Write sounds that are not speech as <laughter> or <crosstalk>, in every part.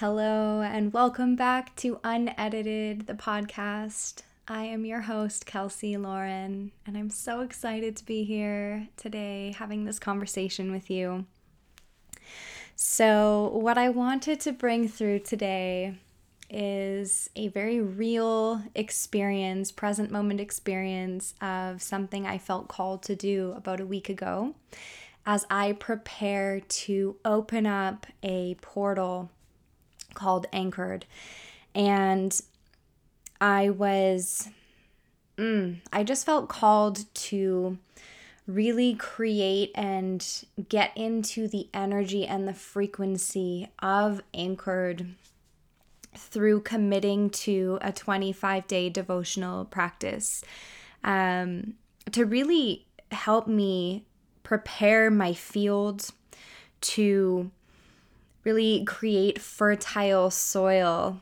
Hello, and welcome back to Unedited, the podcast. I am your host, Kelsey Lauren, and I'm so excited to be here today having this conversation with you. So, what I wanted to bring through today is a very real experience, present moment experience of something I felt called to do about a week ago as I prepare to open up a portal called Anchored. And I was, mm, I just felt called to really create and get into the energy and the frequency of Anchored through committing to a 25 day devotional practice um, to really help me prepare my field to really create fertile soil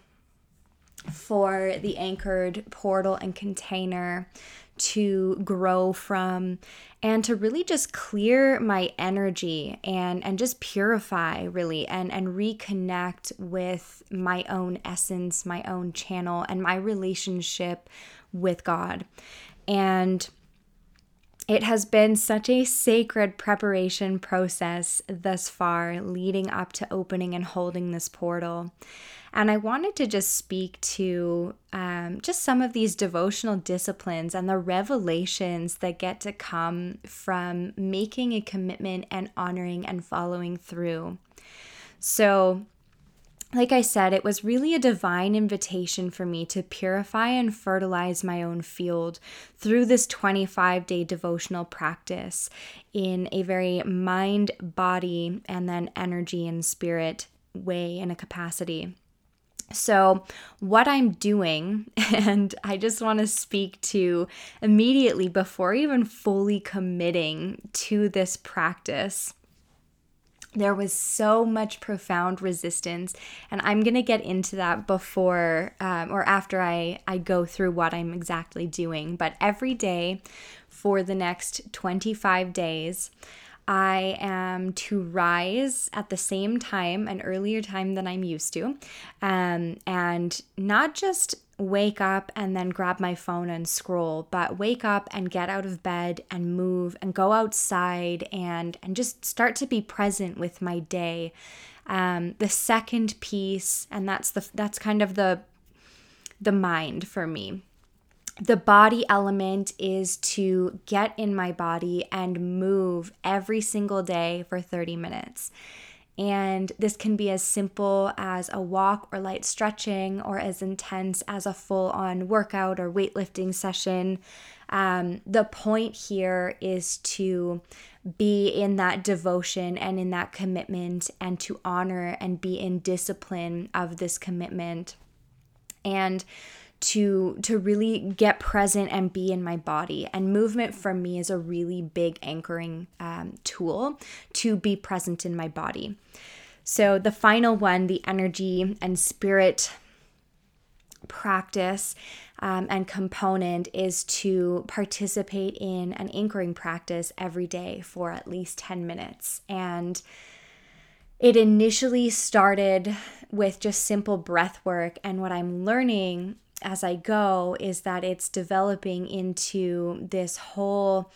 for the anchored portal and container to grow from and to really just clear my energy and and just purify really and and reconnect with my own essence my own channel and my relationship with God. And it has been such a sacred preparation process thus far, leading up to opening and holding this portal. And I wanted to just speak to um, just some of these devotional disciplines and the revelations that get to come from making a commitment and honoring and following through. So, like I said, it was really a divine invitation for me to purify and fertilize my own field through this 25 day devotional practice in a very mind, body, and then energy and spirit way in a capacity. So, what I'm doing, <laughs> and I just want to speak to immediately before even fully committing to this practice there was so much profound resistance and i'm going to get into that before um, or after I, I go through what i'm exactly doing but every day for the next 25 days I am to rise at the same time, an earlier time than I'm used to, um, and not just wake up and then grab my phone and scroll, but wake up and get out of bed and move and go outside and and just start to be present with my day. Um, the second piece, and that's the that's kind of the the mind for me. The body element is to get in my body and move every single day for 30 minutes. And this can be as simple as a walk or light stretching, or as intense as a full on workout or weightlifting session. Um, the point here is to be in that devotion and in that commitment and to honor and be in discipline of this commitment. And to to really get present and be in my body. And movement for me is a really big anchoring um, tool to be present in my body. So the final one the energy and spirit practice um, and component is to participate in an anchoring practice every day for at least 10 minutes. And it initially started with just simple breath work. And what i'm learning as I go is that it's developing into this whole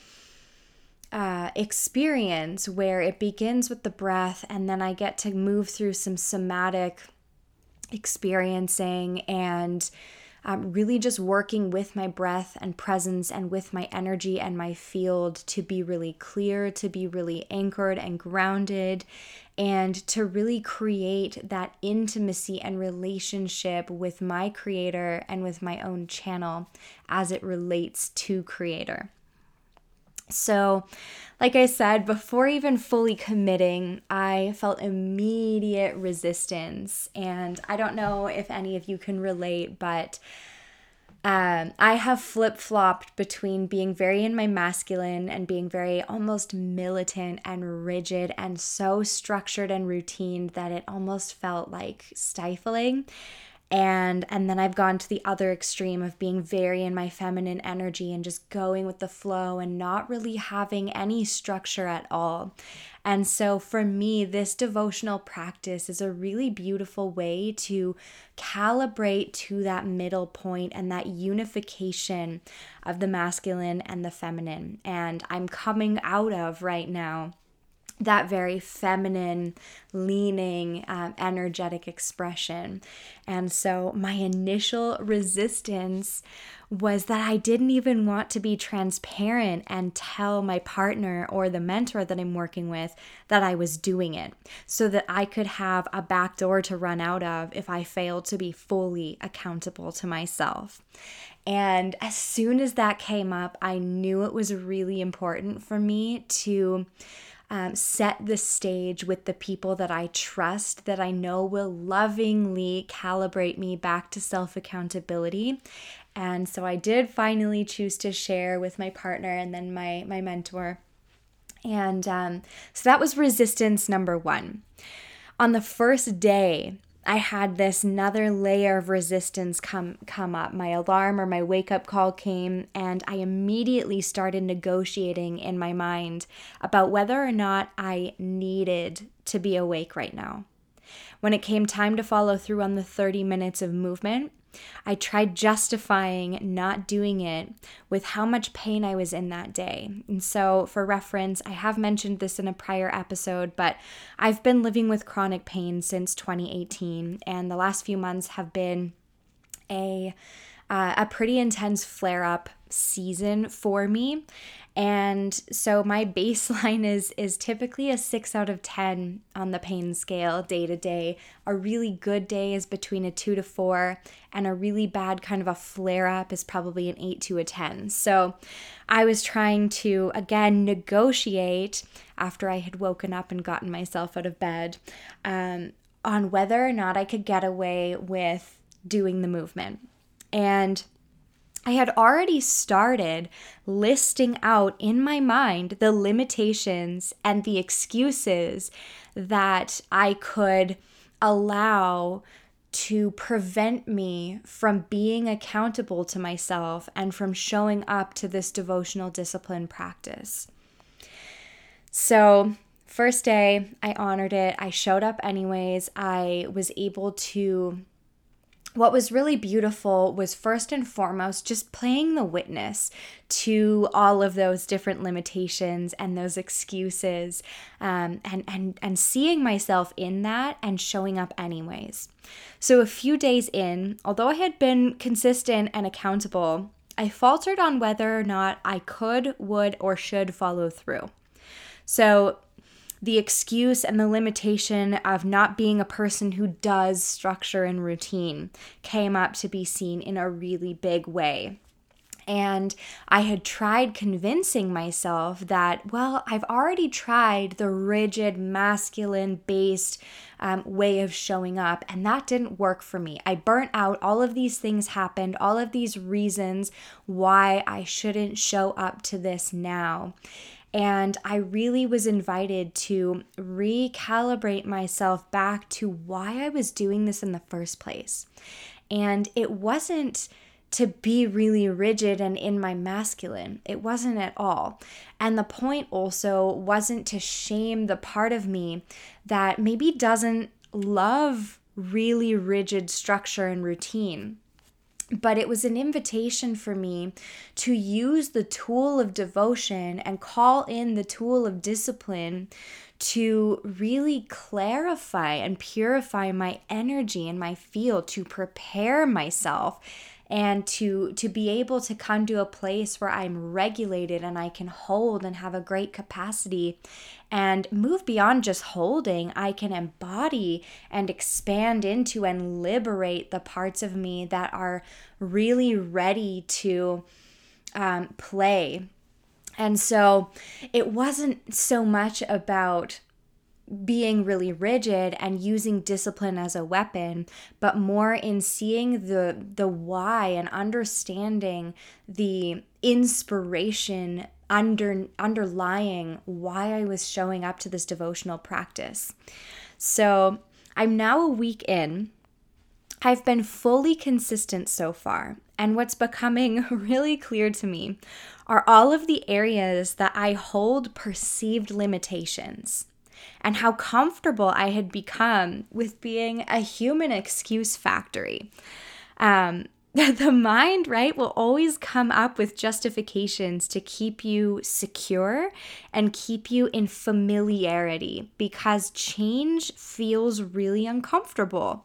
uh, experience where it begins with the breath and then I get to move through some somatic experiencing and um, really just working with my breath and presence and with my energy and my field to be really clear, to be really anchored and grounded, and to really create that intimacy and relationship with my creator and with my own channel as it relates to creator. So, like I said, before even fully committing, I felt immediate resistance. And I don't know if any of you can relate, but um, I have flip flopped between being very in my masculine and being very almost militant and rigid and so structured and routine that it almost felt like stifling. And and then I've gone to the other extreme of being very in my feminine energy and just going with the flow and not really having any structure at all. And so for me this devotional practice is a really beautiful way to calibrate to that middle point and that unification of the masculine and the feminine. And I'm coming out of right now that very feminine, leaning, um, energetic expression. And so my initial resistance was that I didn't even want to be transparent and tell my partner or the mentor that I'm working with that I was doing it so that I could have a back door to run out of if I failed to be fully accountable to myself. And as soon as that came up, I knew it was really important for me to um, set the stage with the people that I trust, that I know will lovingly calibrate me back to self accountability. And so I did finally choose to share with my partner and then my, my mentor. And um, so that was resistance number one. On the first day, I had this another layer of resistance come come up. My alarm or my wake up call came and I immediately started negotiating in my mind about whether or not I needed to be awake right now. When it came time to follow through on the 30 minutes of movement, I tried justifying not doing it with how much pain I was in that day. And so, for reference, I have mentioned this in a prior episode, but I've been living with chronic pain since 2018, and the last few months have been a uh, a pretty intense flare up season for me. And so my <laughs> baseline is is typically a 6 out of 10 on the pain scale day to day. A really good day is between a 2 to 4 and a really bad kind of a flare up is probably an 8 to a 10 so i was trying to again negotiate after i had woken up and gotten myself out of bed um, on whether or not i could get away with doing the movement and I had already started listing out in my mind the limitations and the excuses that I could allow to prevent me from being accountable to myself and from showing up to this devotional discipline practice. So, first day, I honored it. I showed up anyways. I was able to what was really beautiful was first and foremost just playing the witness to all of those different limitations and those excuses um, and, and, and seeing myself in that and showing up anyways. So, a few days in, although I had been consistent and accountable, I faltered on whether or not I could, would, or should follow through. So, the excuse and the limitation of not being a person who does structure and routine came up to be seen in a really big way. And I had tried convincing myself that, well, I've already tried the rigid, masculine based um, way of showing up, and that didn't work for me. I burnt out. All of these things happened, all of these reasons why I shouldn't show up to this now. And I really was invited to recalibrate myself back to why I was doing this in the first place. And it wasn't to be really rigid and in my masculine. It wasn't at all. And the point also wasn't to shame the part of me that maybe doesn't love really rigid structure and routine but it was an invitation for me to use the tool of devotion and call in the tool of discipline to really clarify and purify my energy and my field to prepare myself and to to be able to come to a place where I'm regulated and I can hold and have a great capacity and move beyond just holding I can embody and expand into and liberate the parts of me that are really ready to um, play. And so it wasn't so much about being really rigid and using discipline as a weapon but more in seeing the the why and understanding the inspiration under underlying why I was showing up to this devotional practice. So, I'm now a week in I've been fully consistent so far, and what's becoming <laughs> really clear to me are all of the areas that I hold perceived limitations and how comfortable I had become with being a human excuse factory. Um, <laughs> the mind, right, will always come up with justifications to keep you secure and keep you in familiarity because change feels really uncomfortable.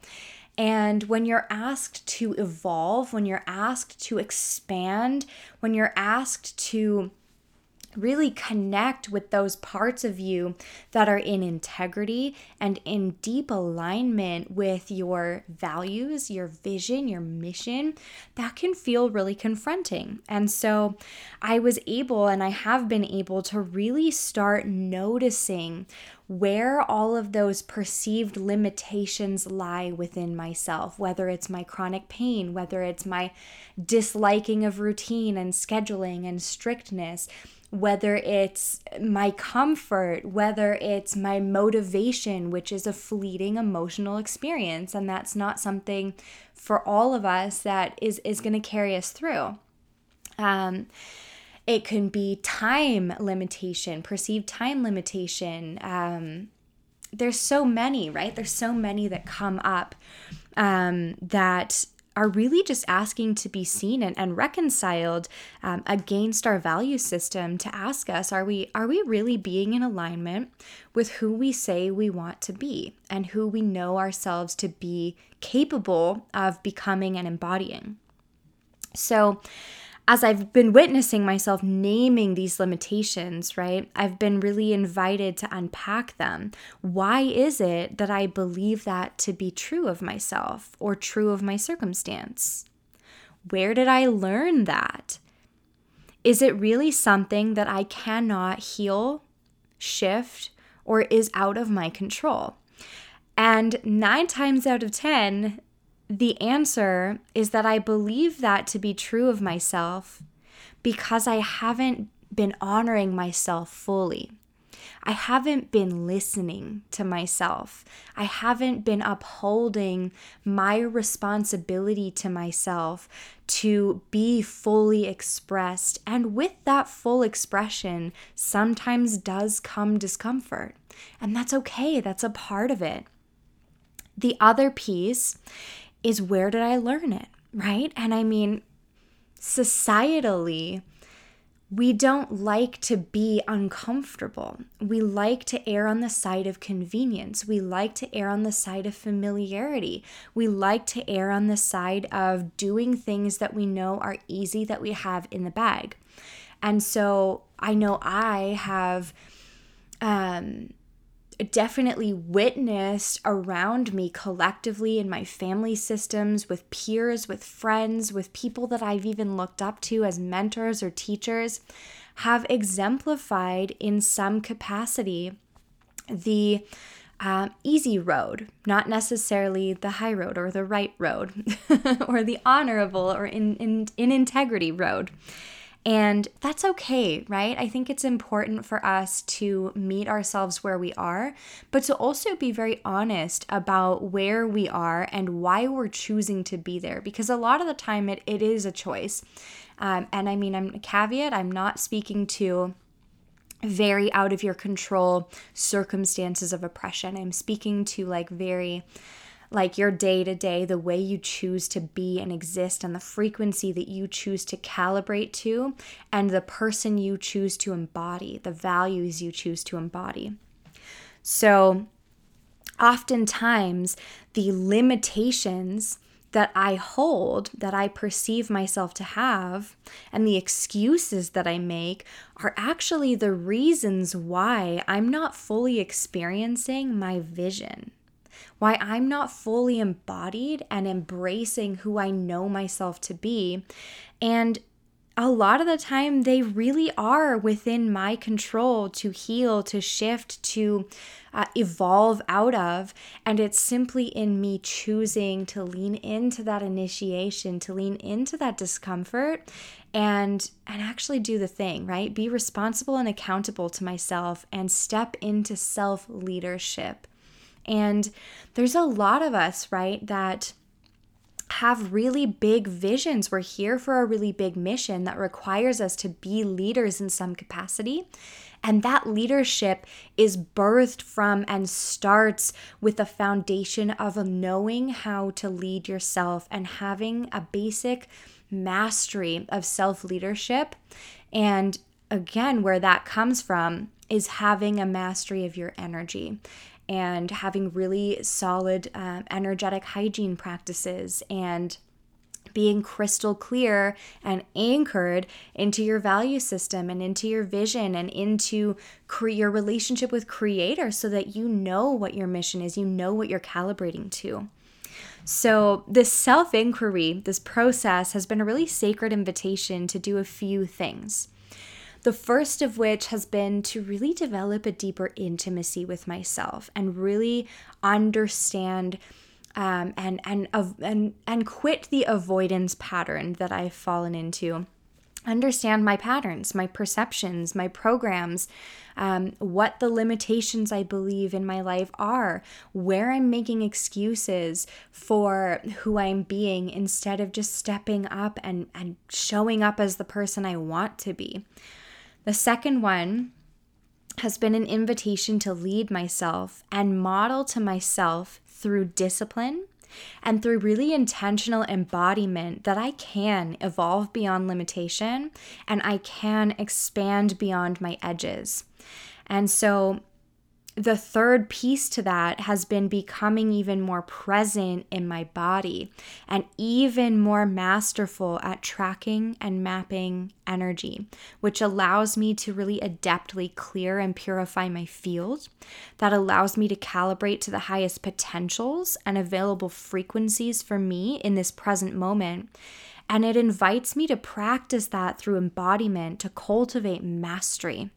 And when you're asked to evolve, when you're asked to expand, when you're asked to really connect with those parts of you that are in integrity and in deep alignment with your values, your vision, your mission, that can feel really confronting. And so I was able and I have been able to really start noticing where all of those perceived limitations lie within myself, whether it's my chronic pain, whether it's my disliking of routine and scheduling and strictness whether it's my comfort, whether it's my motivation, which is a fleeting emotional experience. And that's not something for all of us that is, is going to carry us through. Um, it can be time limitation, perceived time limitation. Um, there's so many, right? There's so many that come up um, that are really just asking to be seen and, and reconciled um, against our value system to ask us are we are we really being in alignment with who we say we want to be and who we know ourselves to be capable of becoming and embodying? So as I've been witnessing myself naming these limitations, right, I've been really invited to unpack them. Why is it that I believe that to be true of myself or true of my circumstance? Where did I learn that? Is it really something that I cannot heal, shift, or is out of my control? And nine times out of 10, the answer is that I believe that to be true of myself because I haven't been honoring myself fully. I haven't been listening to myself. I haven't been upholding my responsibility to myself to be fully expressed. And with that full expression, sometimes does come discomfort. And that's okay, that's a part of it. The other piece is where did I learn it, right? And I mean, societally, we don't like to be uncomfortable. We like to err on the side of convenience. We like to err on the side of familiarity. We like to err on the side of doing things that we know are easy, that we have in the bag. And so I know I have um, definitely witnessed around me collectively in my family systems, with peers, with friends, with people that I've even looked up to as mentors or teachers, have exemplified in some capacity the uh, easy road, not necessarily the high road or the right road <laughs> or the honorable or in, in, in integrity road. And that's okay, right? I think it's important for us to meet ourselves where we are, but to also be very honest about where we are and why we're choosing to be there. Because a lot of the time it, it is a choice. Um, and I mean, I'm a caveat, I'm not speaking to very out of your control circumstances of oppression. I'm speaking to like very like your day to day, the way you choose to be and exist, and the frequency that you choose to calibrate to, and the person you choose to embody, the values you choose to embody. So, oftentimes, the limitations that I hold, that I perceive myself to have, and the excuses that I make are actually the reasons why I'm not fully experiencing my vision why I'm not fully embodied and embracing who I know myself to be. And a lot of the time, they really are within my control to heal, to shift, to uh, evolve out of. And it's simply in me choosing to lean into that initiation, to lean into that discomfort and and actually do the thing right be responsible and accountable to myself and step into self leadership and there's a lot of us, right, that have really big visions. We're here for a really big mission that requires us to be leaders in some capacity. And that leadership is birthed from and starts with the foundation of knowing how to lead yourself and having a basic mastery of self leadership. And again, where that comes from is having a mastery of your energy and having really solid um, energetic hygiene practices and being crystal clear and anchored into your value system and into your vision and into cre- your relationship with creator so that you know what your mission is you know what you're calibrating to so, this self inquiry, this process, has been a really sacred invitation to do a few things. The first of which has been to really develop a deeper intimacy with myself and really understand um, and and and and quit the avoidance pattern that I've fallen into. Understand my patterns, my perceptions, my programs, um, what the limitations I believe in my life are, where I'm making excuses for who I'm being instead of just stepping up and, and showing up as the person I want to be. The second one has been an invitation to lead myself and model to myself through discipline and through really intentional embodiment that I can evolve beyond limitation and I can expand beyond my edges. And so the third piece to that has been becoming even more present in my body and even more masterful at tracking and mapping energy, which allows me to really adeptly clear and purify my field. That allows me to calibrate to the highest potentials and available frequencies for me in this present moment. And it invites me to practice that through embodiment to cultivate mastery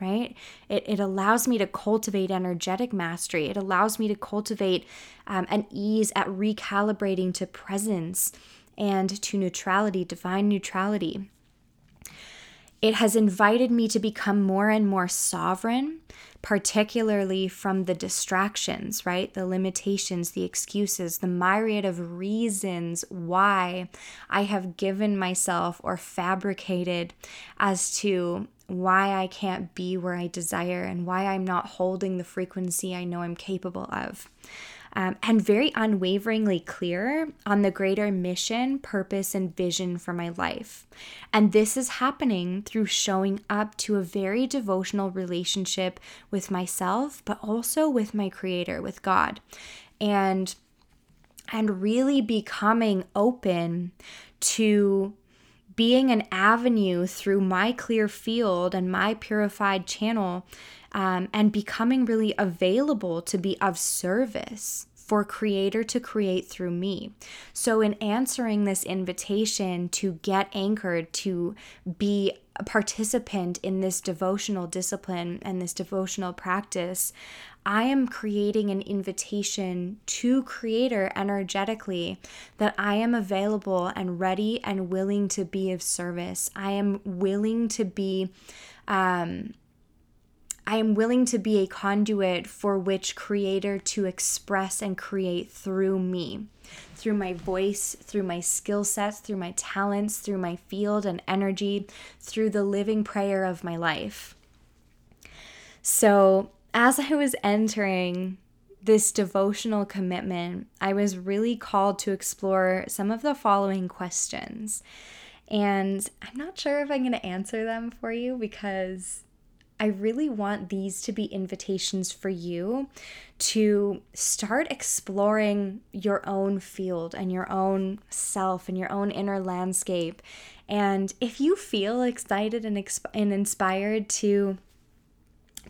right? It, it allows me to cultivate energetic mastery. It allows me to cultivate um, an ease at recalibrating to presence and to neutrality, divine neutrality. It has invited me to become more and more sovereign, particularly from the distractions, right? The limitations, the excuses, the myriad of reasons why I have given myself or fabricated as to why I can't be where I desire and why I'm not holding the frequency I know I'm capable of. Um, and very unwaveringly clear on the greater mission, purpose, and vision for my life. And this is happening through showing up to a very devotional relationship with myself, but also with my Creator, with God. And and really becoming open to being an avenue through my clear field and my purified channel um, and becoming really available to be of service for creator to create through me. So in answering this invitation to get anchored to be a participant in this devotional discipline and this devotional practice, I am creating an invitation to Creator energetically that I am available and ready and willing to be of service. I am willing to be. Um, I am willing to be a conduit for which creator to express and create through me, through my voice, through my skill sets, through my talents, through my field and energy, through the living prayer of my life. So, as I was entering this devotional commitment, I was really called to explore some of the following questions. And I'm not sure if I'm going to answer them for you because I really want these to be invitations for you to start exploring your own field and your own self and your own inner landscape. And if you feel excited and, exp- and inspired to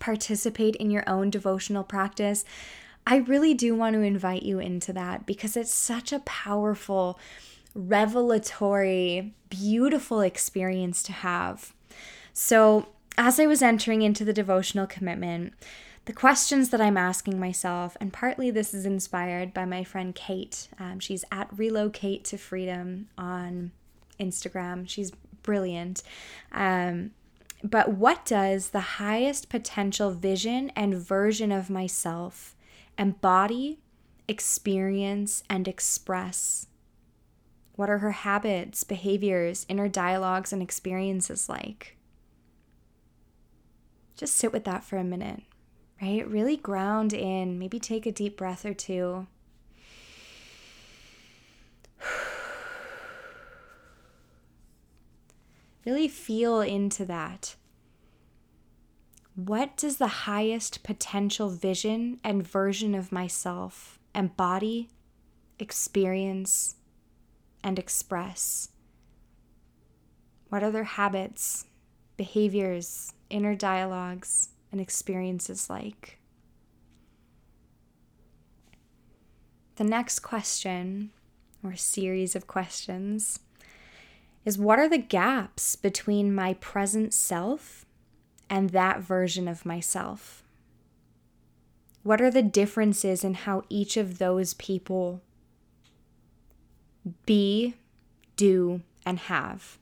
participate in your own devotional practice, I really do want to invite you into that because it's such a powerful, revelatory, beautiful experience to have. So, as I was entering into the devotional commitment, the questions that I'm asking myself, and partly this is inspired by my friend Kate. Um, she's at Relocate to Freedom on Instagram. She's brilliant. Um, but what does the highest potential vision and version of myself embody, experience, and express What are her habits, behaviors, inner dialogues, and experiences like? Just sit with that for a minute, right? Really ground in, maybe take a deep breath or two. <sighs> Really feel into that. What does the highest potential vision and version of myself embody, experience, and express? What are their habits, behaviors, inner dialogues, and experiences like? The next question, or series of questions, is what are the gaps between my present self and that version of myself? What are the differences in how each of those people be, do, and have?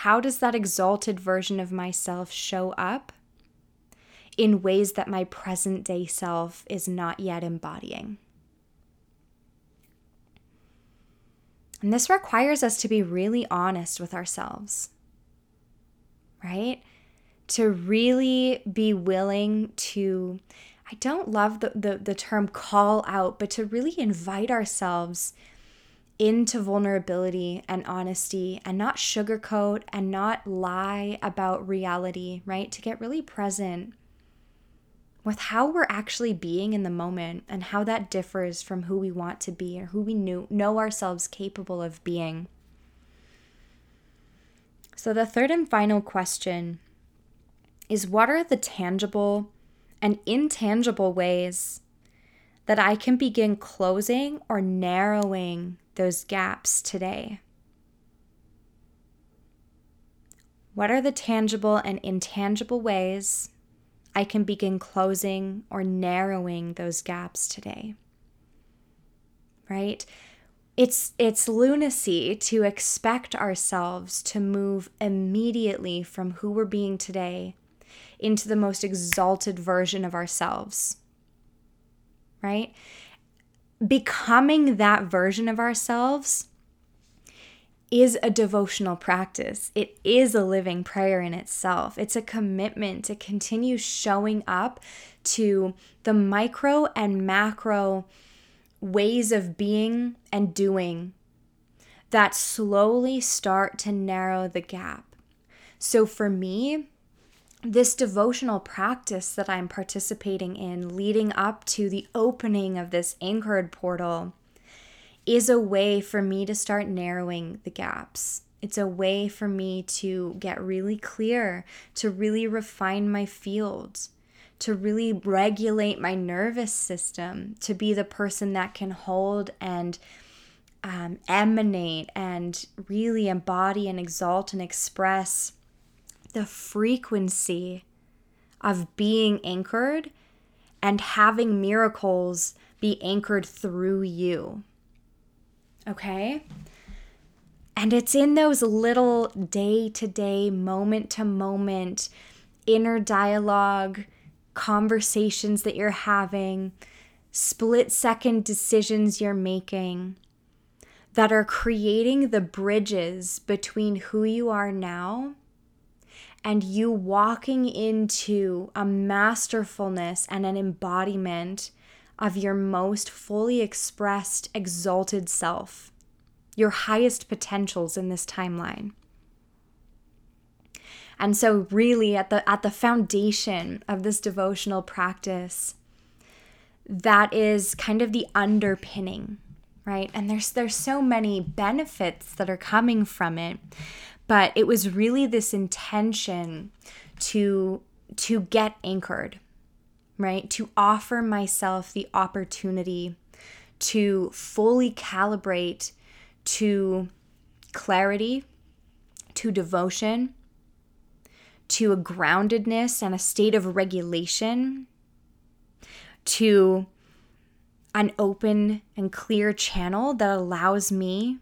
How does that exalted version of myself show up in ways that my present day self is not yet embodying? And this requires us to be really honest with ourselves, right? To really be willing to, I don't love the, the, the term call out, but to really invite ourselves into vulnerability and honesty and not sugarcoat and not lie about reality, right? To get really present with how we're actually being in the moment and how that differs from who we want to be or who we knew, know ourselves capable of being. So, the third and final question is what are the tangible and intangible ways that I can begin closing or narrowing those gaps today? What are the tangible and intangible ways I can begin closing or narrowing those gaps today? Right? It's it's lunacy to expect ourselves to move immediately from who we're being today into the most exalted version of ourselves. Right? becoming that version of ourselves is a devotional practice. It is a living prayer in itself. It's a commitment to continue showing up to the micro and macro ways of being and doing that slowly start to narrow the gap. So for me, this devotional practice that I'm participating in leading up to the opening of this anchored portal is a way for me to start narrowing the gaps. It's a way for me to get really clear, to really refine my fields, to really regulate my nervous system, to be the person that can hold and um, emanate and really embody and exalt and express the frequency of being anchored and having miracles be anchored through you. Okay? And it's in those little day to day, moment to moment inner dialogue, conversations that you're having, split second decisions you're making that are creating the bridges between who you are now and you walking into a masterfulness and an embodiment of your most fully expressed, exalted self, your highest potentials in this timeline. And so really at the at the foundation of this devotional practice that is kind of the underpinning, right? And there's there's so many benefits that are coming from it. But it was really this intention to to get anchored, right? To offer myself the opportunity to fully calibrate to clarity, to devotion, to a groundedness and a state of regulation, to an open and clear channel that allows me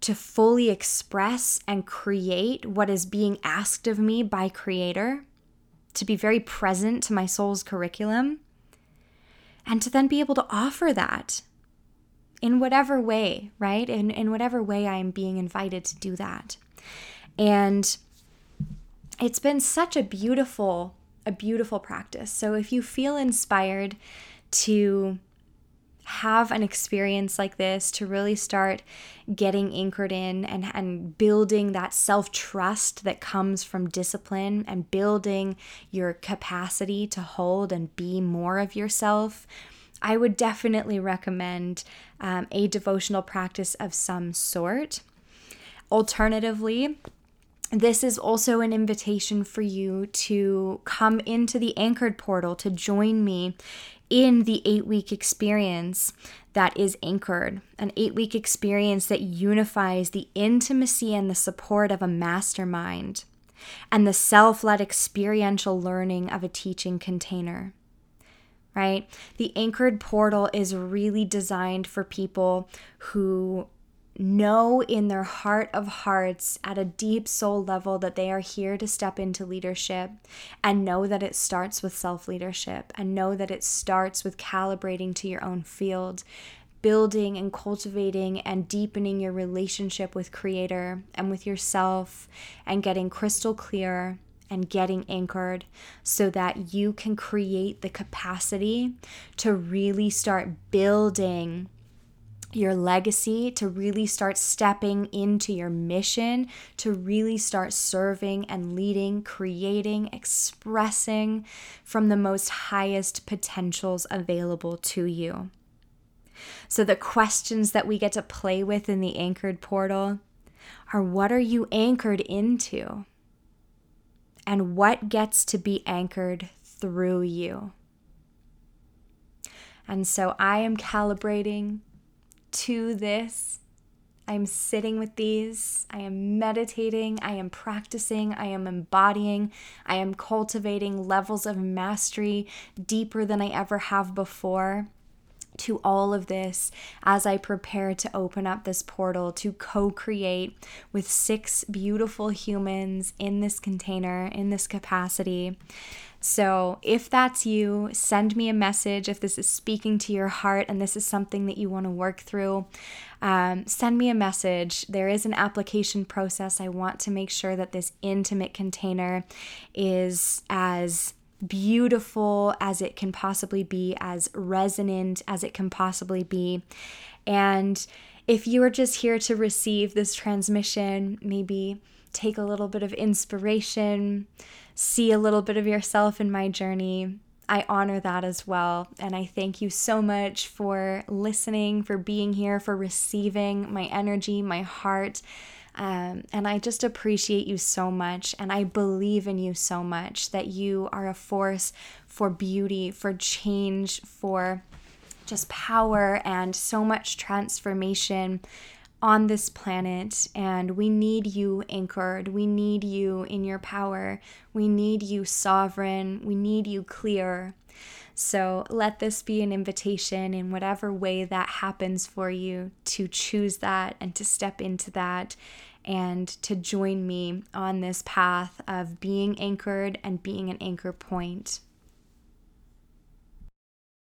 to fully express and create what is being asked of me by Creator, to be very present to my soul's curriculum, and to then be able to offer that in whatever way, right? In, in whatever way I am being invited to do that. And it's been such a beautiful, a beautiful practice. So if you feel inspired to have an experience like this to really start getting anchored in and, and building that self trust that comes from discipline and building your capacity to hold and be more of yourself, I would definitely recommend um, a devotional practice of some sort. Alternatively, this is also an invitation for you to come into the anchored portal to join me in the eight week experience that is anchored, an eight week experience that unifies the intimacy and the support of a mastermind and the self led experiential learning of a teaching container. Right? The anchored portal is really designed for people who know in their heart of hearts at a deep soul level that they are here to step into leadership and know that it starts with self leadership and know that it starts with calibrating to your own field building and cultivating and deepening your relationship with creator and with yourself and getting crystal clear and getting anchored so that you can create the capacity to really start building your legacy, to really start stepping into your mission, to really start serving and leading, creating, expressing from the most highest potentials available to you. So, the questions that we get to play with in the anchored portal are what are you anchored into? And what gets to be anchored through you? And so I am calibrating to this. I am sitting with these. I am meditating. I am practicing. I am embodying. I am cultivating levels of mastery deeper than I ever have before to all of this as I prepare to open up this portal to co create with six beautiful humans in this container, in this capacity. So, if that's you, send me a message if this is speaking to your heart and this is something that you want to work through. Um, send me a message. There is an application process. I want to make sure that this intimate container is as beautiful as it can possibly be, as resonant as it can possibly be. And if you are just here to receive this transmission, maybe take a little bit of inspiration, see a little bit of yourself in my journey. I honor that as well. And I thank you so much for listening, for being here, for receiving my energy, my heart. Um, and I just appreciate you so much. And I believe in you so much that you are a force for beauty, for change, for just power, and so much transformation on this planet, and we need you anchored. We need you in your power. We need you sovereign. We need you clear. So let this be an invitation in whatever way that happens for you to choose that and to step into that and to join me on this path of being anchored and being an anchor point.